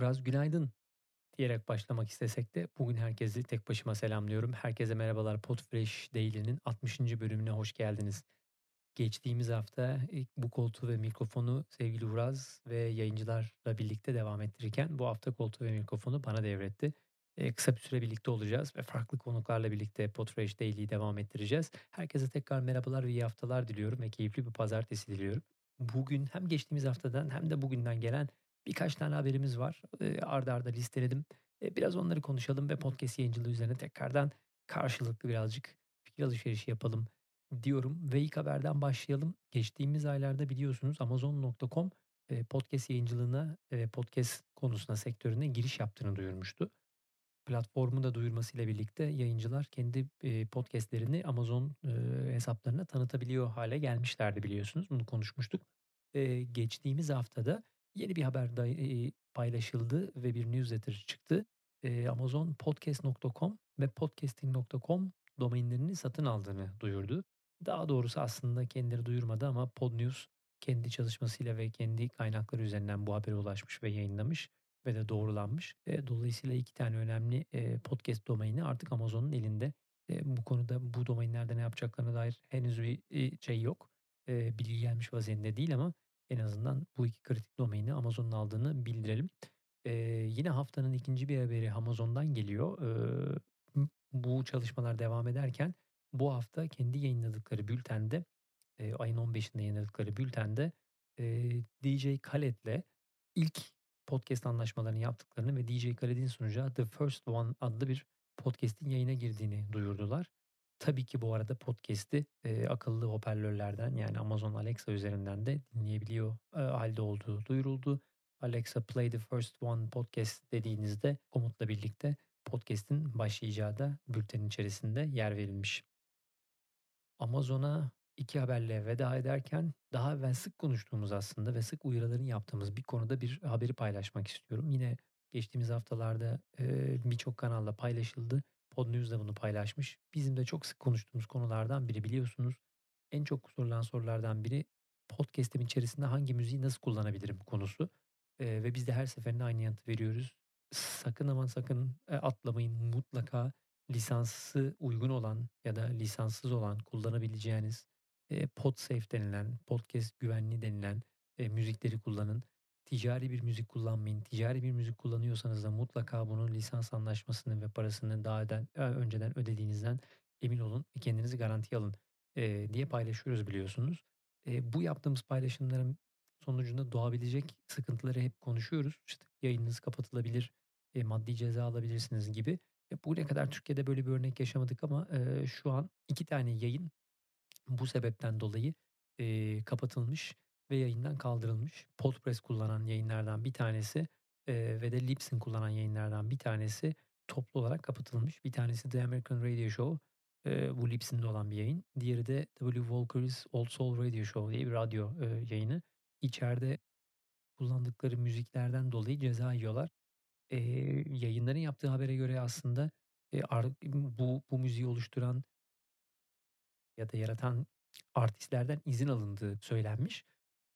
Uraz günaydın diyerek başlamak istesek de bugün herkesi tek başıma selamlıyorum. Herkese merhabalar. Podfresh Daily'nin 60. bölümüne hoş geldiniz. Geçtiğimiz hafta ilk bu koltuğu ve mikrofonu sevgili Uraz ve yayıncılarla birlikte devam ettirirken bu hafta koltuğu ve mikrofonu bana devretti. Ee, kısa bir süre birlikte olacağız ve farklı konuklarla birlikte Podfresh Daily'yi devam ettireceğiz. Herkese tekrar merhabalar ve iyi haftalar diliyorum ve keyifli bir pazartesi diliyorum. Bugün hem geçtiğimiz haftadan hem de bugünden gelen birkaç tane haberimiz var. Arda arda listeledim. Biraz onları konuşalım ve podcast yayıncılığı üzerine tekrardan karşılıklı birazcık fikir alışverişi yapalım diyorum. Ve ilk haberden başlayalım. Geçtiğimiz aylarda biliyorsunuz Amazon.com podcast yayıncılığına ve podcast konusuna sektörüne giriş yaptığını duyurmuştu. Platformu da duyurmasıyla birlikte yayıncılar kendi podcastlerini Amazon hesaplarına tanıtabiliyor hale gelmişlerdi biliyorsunuz. Bunu konuşmuştuk. Geçtiğimiz haftada Yeni bir haber paylaşıldı ve bir newsletter çıktı. Amazon podcast.com ve podcasting.com domainlerini satın aldığını duyurdu. Daha doğrusu aslında kendileri duyurmadı ama Podnews kendi çalışmasıyla ve kendi kaynakları üzerinden bu habere ulaşmış ve yayınlamış ve de doğrulanmış. Eee, dolayısıyla iki tane önemli, podcast domaini artık Amazon'un elinde. Eee, bu konuda bu domainlerde ne yapacaklarına dair henüz bir, şey yok. Bilgi gelmiş vaziyette değil ama en azından bu iki kritik domaini Amazon'un aldığını bildirelim. Ee, yine haftanın ikinci bir haberi Amazon'dan geliyor. Ee, bu çalışmalar devam ederken bu hafta kendi yayınladıkları bültende e, ayın 15'inde yayınladıkları bültende e, DJ Khaled'le ilk podcast anlaşmalarını yaptıklarını ve DJ Khaled'in sunacağı The First One adlı bir podcast'in yayına girdiğini duyurdular. Tabii ki bu arada podcast'i e, akıllı hoparlörlerden yani Amazon Alexa üzerinden de dinleyebiliyor e, halde olduğu duyuruldu. Alexa Play the First One Podcast dediğinizde komutla birlikte podcast'in başlayacağı da bültenin içerisinde yer verilmiş. Amazon'a iki haberle veda ederken daha evvel sık konuştuğumuz aslında ve sık uyarılarını yaptığımız bir konuda bir haberi paylaşmak istiyorum. Yine geçtiğimiz haftalarda e, birçok kanalla paylaşıldı Podnews da bunu paylaşmış. Bizim de çok sık konuştuğumuz konulardan biri biliyorsunuz. En çok sorulan sorulardan biri podcast'im içerisinde hangi müziği nasıl kullanabilirim konusu. Ee, ve biz de her seferinde aynı yanıtı veriyoruz. Sakın ama sakın e, atlamayın. Mutlaka lisansı uygun olan ya da lisanssız olan kullanabileceğiniz e, PodSafe denilen, podcast güvenli denilen e, müzikleri kullanın ticari bir müzik kullanmayın. Ticari bir müzik kullanıyorsanız da mutlaka bunun lisans anlaşmasını ve parasını daha eden, önceden ödediğinizden emin olun ve kendinizi garantiye alın e, diye paylaşıyoruz biliyorsunuz. E, bu yaptığımız paylaşımların sonucunda doğabilecek sıkıntıları hep konuşuyoruz. İşte yayınınız kapatılabilir, e, maddi ceza alabilirsiniz gibi. E, bugüne kadar Türkiye'de böyle bir örnek yaşamadık ama e, şu an iki tane yayın bu sebepten dolayı e, kapatılmış ve yayından kaldırılmış. Podpress kullanan yayınlardan bir tanesi e, ve de Libsyn kullanan yayınlardan bir tanesi toplu olarak kapatılmış. Bir tanesi The American Radio Show. E, bu Libsyn'de olan bir yayın. Diğeri de W. Walker's Old Soul Radio Show diye bir radyo e, yayını. İçeride kullandıkları müziklerden dolayı ceza yiyorlar. E, yayınların yaptığı habere göre aslında e, bu, bu müziği oluşturan ya da yaratan artistlerden izin alındığı söylenmiş.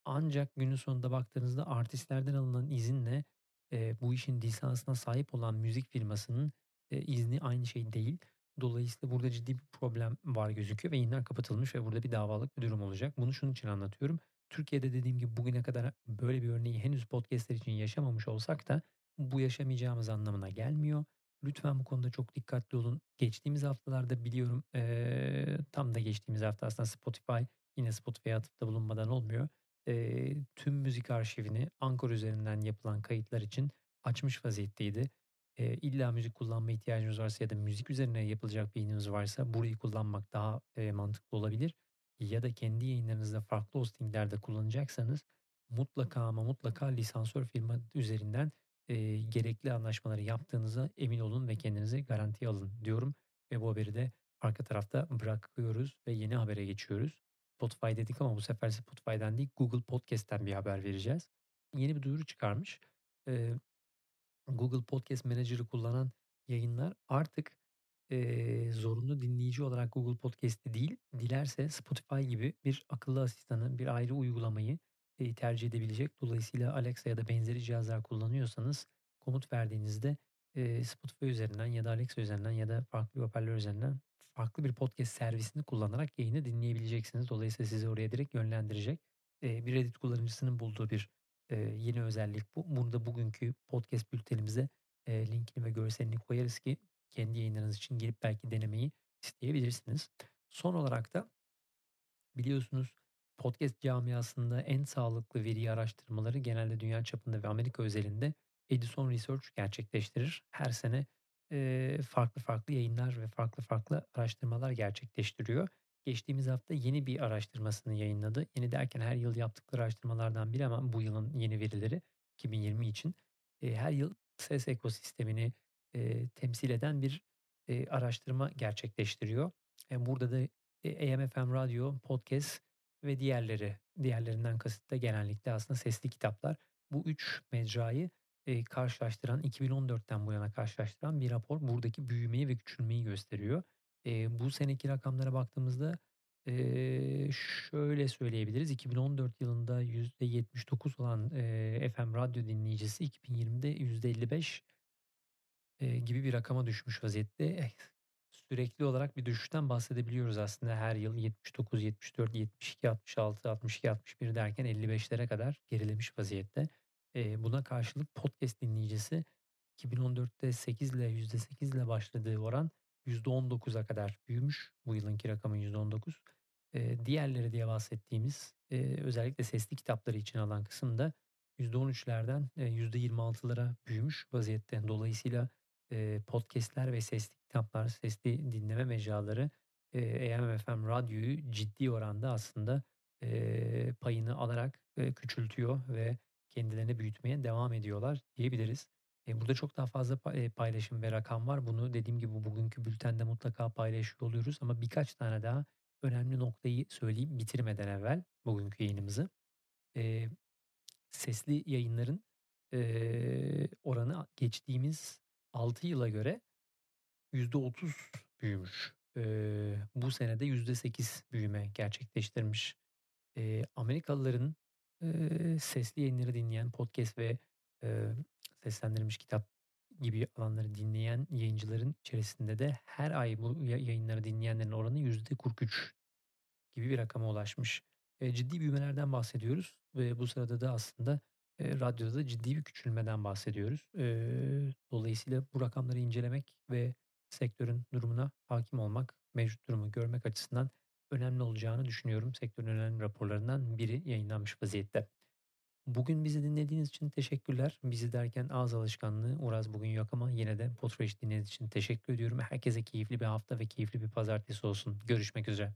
Ancak günün sonunda baktığınızda artistlerden alınan izinle e, bu işin lisansına sahip olan müzik firmasının e, izni aynı şey değil. Dolayısıyla burada ciddi bir problem var gözüküyor ve yayınlar kapatılmış ve burada bir davalık bir durum olacak. Bunu şunun için anlatıyorum. Türkiye'de dediğim gibi bugüne kadar böyle bir örneği henüz podcastler için yaşamamış olsak da bu yaşamayacağımız anlamına gelmiyor. Lütfen bu konuda çok dikkatli olun. Geçtiğimiz haftalarda biliyorum eee, tam da geçtiğimiz hafta aslında Spotify yine Spotify'a atıfta bulunmadan olmuyor. Eee, tüm müzik arşivini Anchor üzerinden yapılan kayıtlar için açmış vaziyetteydi. Eee, illa müzik kullanma ihtiyacınız varsa ya da müzik üzerine yapılacak bir yayınınız varsa burayı kullanmak daha eee, mantıklı olabilir. Ya da kendi yayınlarınızda farklı hostinglerde kullanacaksanız mutlaka ama mutlaka lisansör firma üzerinden eee, gerekli anlaşmaları yaptığınıza emin olun ve kendinizi garantiye alın diyorum. Ve bu haberi de arka tarafta bırakıyoruz ve yeni habere geçiyoruz. Spotify dedik ama bu sefer Spotify'dan değil Google Podcast'ten bir haber vereceğiz. Yeni bir duyuru çıkarmış. Eee, Google Podcast Manager'ı kullanan yayınlar artık eee, zorunlu dinleyici olarak Google Podcast'i değil, dilerse Spotify gibi bir akıllı asistanı, bir ayrı uygulamayı eee, tercih edebilecek. Dolayısıyla Alexa ya da benzeri cihazlar kullanıyorsanız komut verdiğinizde eee, Spotify üzerinden ya da Alexa üzerinden ya da farklı bir hoparlör üzerinden farklı bir podcast servisini kullanarak yayını dinleyebileceksiniz. Dolayısıyla sizi oraya direkt yönlendirecek. Bir Reddit kullanıcısının bulduğu bir yeni özellik bu. Bunu da bugünkü podcast bültenimize linkini ve görselini koyarız ki kendi yayınlarınız için gelip belki denemeyi isteyebilirsiniz. Son olarak da biliyorsunuz podcast camiasında en sağlıklı veri araştırmaları genelde dünya çapında ve Amerika özelinde Edison Research gerçekleştirir. Her sene farklı farklı yayınlar ve farklı farklı araştırmalar gerçekleştiriyor. Geçtiğimiz hafta yeni bir araştırmasını yayınladı. Yeni derken her yıl yaptıkları araştırmalardan biri ama bu yılın yeni verileri 2020 için. Her yıl ses ekosistemini temsil eden bir araştırma gerçekleştiriyor. Burada da e, AM/FM radyo, podcast ve diğerleri, diğerlerinden kasıt da genellikle aslında sesli kitaplar. Bu üç mecrayı eee, karşılaştıran, 2014'ten bu yana karşılaştıran bir rapor buradaki büyümeyi ve küçülmeyi gösteriyor. Eee, bu seneki rakamlara baktığımızda eee, şöyle söyleyebiliriz. 2014 yılında %79 olan eee, FM radyo dinleyicisi 2020'de %55 eee, gibi bir rakama düşmüş vaziyette. Eh, sürekli olarak bir düşüşten bahsedebiliyoruz aslında her yıl 79, 74, 72, 66, 62, 61 derken 55'lere kadar gerilemiş vaziyette. Buna karşılık podcast dinleyicisi 2014'te 8 ile %8 ile başladığı oran %19'a kadar büyümüş. Bu yılınki rakamın %19. Eee, diğerleri diye bahsettiğimiz eee, özellikle sesli kitapları için alan kısımda %13'lerden eee, %26'lara büyümüş vaziyette. Dolayısıyla eee, podcastler ve sesli kitaplar, sesli dinleme mecraları eee, AM/FM radyoyu ciddi oranda aslında eee, payını alarak eee, küçültüyor ve kendilerini büyütmeye devam ediyorlar diyebiliriz. Eee, burada çok daha fazla eee, paylaşım ve rakam var. Bunu dediğim gibi bugünkü bültende mutlaka paylaşıyor oluyoruz ama birkaç tane daha önemli noktayı söyleyeyim bitirmeden evvel bugünkü yayınımızı. Eee, sesli yayınların oranı geçtiğimiz 6 yıla göre %30 büyümüş. Bu sene de %8 büyüme gerçekleştirmiş. Amerikalıların eee, sesli yayınları dinleyen podcast ve eee, seslendirilmiş kitap gibi alanları dinleyen yayıncıların içerisinde de her ay bu ya- yayınları dinleyenlerin oranı %43 gibi bir rakama ulaşmış. Eee, ciddi büyümelerden bahsediyoruz ve bu sırada da aslında eee, radyoda da ciddi bir küçülmeden bahsediyoruz. Eee, dolayısıyla bu rakamları incelemek ve sektörün durumuna hakim olmak, mevcut durumu görmek açısından önemli olacağını düşünüyorum. Sektörün önemli raporlarından biri yayınlanmış vaziyette. Bugün bizi dinlediğiniz için teşekkürler. Bizi derken ağız alışkanlığı Uraz bugün yok ama yine de Potfresh dinlediğiniz için teşekkür ediyorum. Herkese keyifli bir hafta ve keyifli bir pazartesi olsun. Görüşmek üzere.